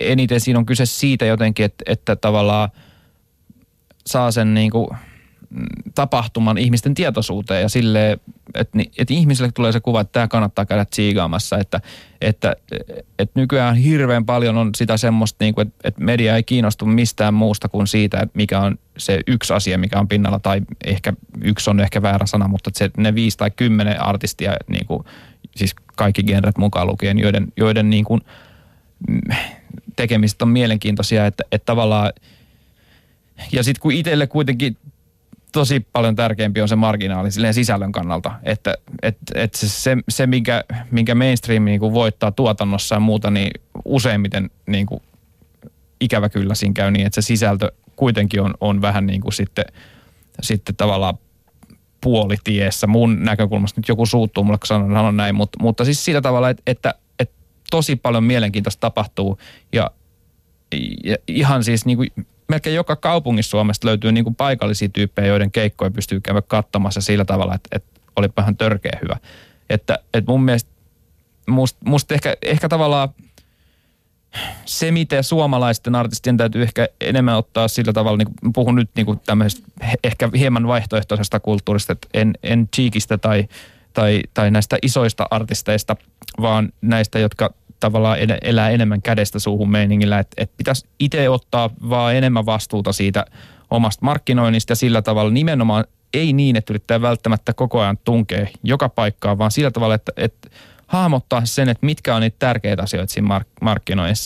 eniten siinä on kyse siitä jotenkin, että, että tavallaan saa sen niin kuin tapahtuman ihmisten tietoisuuteen ja sille, että, että ihmisille tulee se kuva, että tämä kannattaa käydä tsiigaamassa, että, että, että nykyään hirveän paljon on sitä semmoista, niin kuin, että, että media ei kiinnostu mistään muusta kuin siitä, että mikä on se yksi asia, mikä on pinnalla, tai ehkä yksi on ehkä väärä sana, mutta se, ne viisi tai kymmenen artistia, niin kuin, siis kaikki genret mukaan lukien, joiden, joiden niin kuin, tekemiset on mielenkiintoisia, että, että tavallaan ja sitten kun itselle kuitenkin tosi paljon tärkeämpi on se marginaali silleen sisällön kannalta. Että et, et se, se, se, minkä, minkä mainstream niin kuin voittaa tuotannossa ja muuta, niin useimmiten niin kuin ikävä kyllä siinä käy niin, että se sisältö kuitenkin on, on vähän niin kuin sitten, sitten tavallaan puolitiessä. Mun näkökulmasta nyt joku suuttuu mulle, kun sanon, sanon näin, mutta, mutta siis sillä tavalla, että, että, että tosi paljon mielenkiintoista tapahtuu ja, ja ihan siis niin kuin melkein joka kaupungissa Suomesta löytyy niin kuin paikallisia tyyppejä, joiden keikkoja pystyy käydä katsomassa sillä tavalla, että, että oli vähän törkeä hyvä. Että, että mun mielestä musta, musta ehkä, ehkä tavallaan se, miten suomalaisten artistien täytyy ehkä enemmän ottaa sillä tavalla, niin kuin, puhun nyt niin kuin tämmöisestä ehkä hieman vaihtoehtoisesta kulttuurista, että en, en cheekistä tai, tai, tai näistä isoista artisteista, vaan näistä, jotka tavallaan elää enemmän kädestä suuhun meiningillä, että, että pitäisi itse ottaa vaan enemmän vastuuta siitä omasta markkinoinnista ja sillä tavalla nimenomaan ei niin, että yrittää välttämättä koko ajan tunkea joka paikkaan, vaan sillä tavalla, että, että hahmottaa sen, että mitkä on niitä tärkeitä asioita siinä mark- markkinoinnissa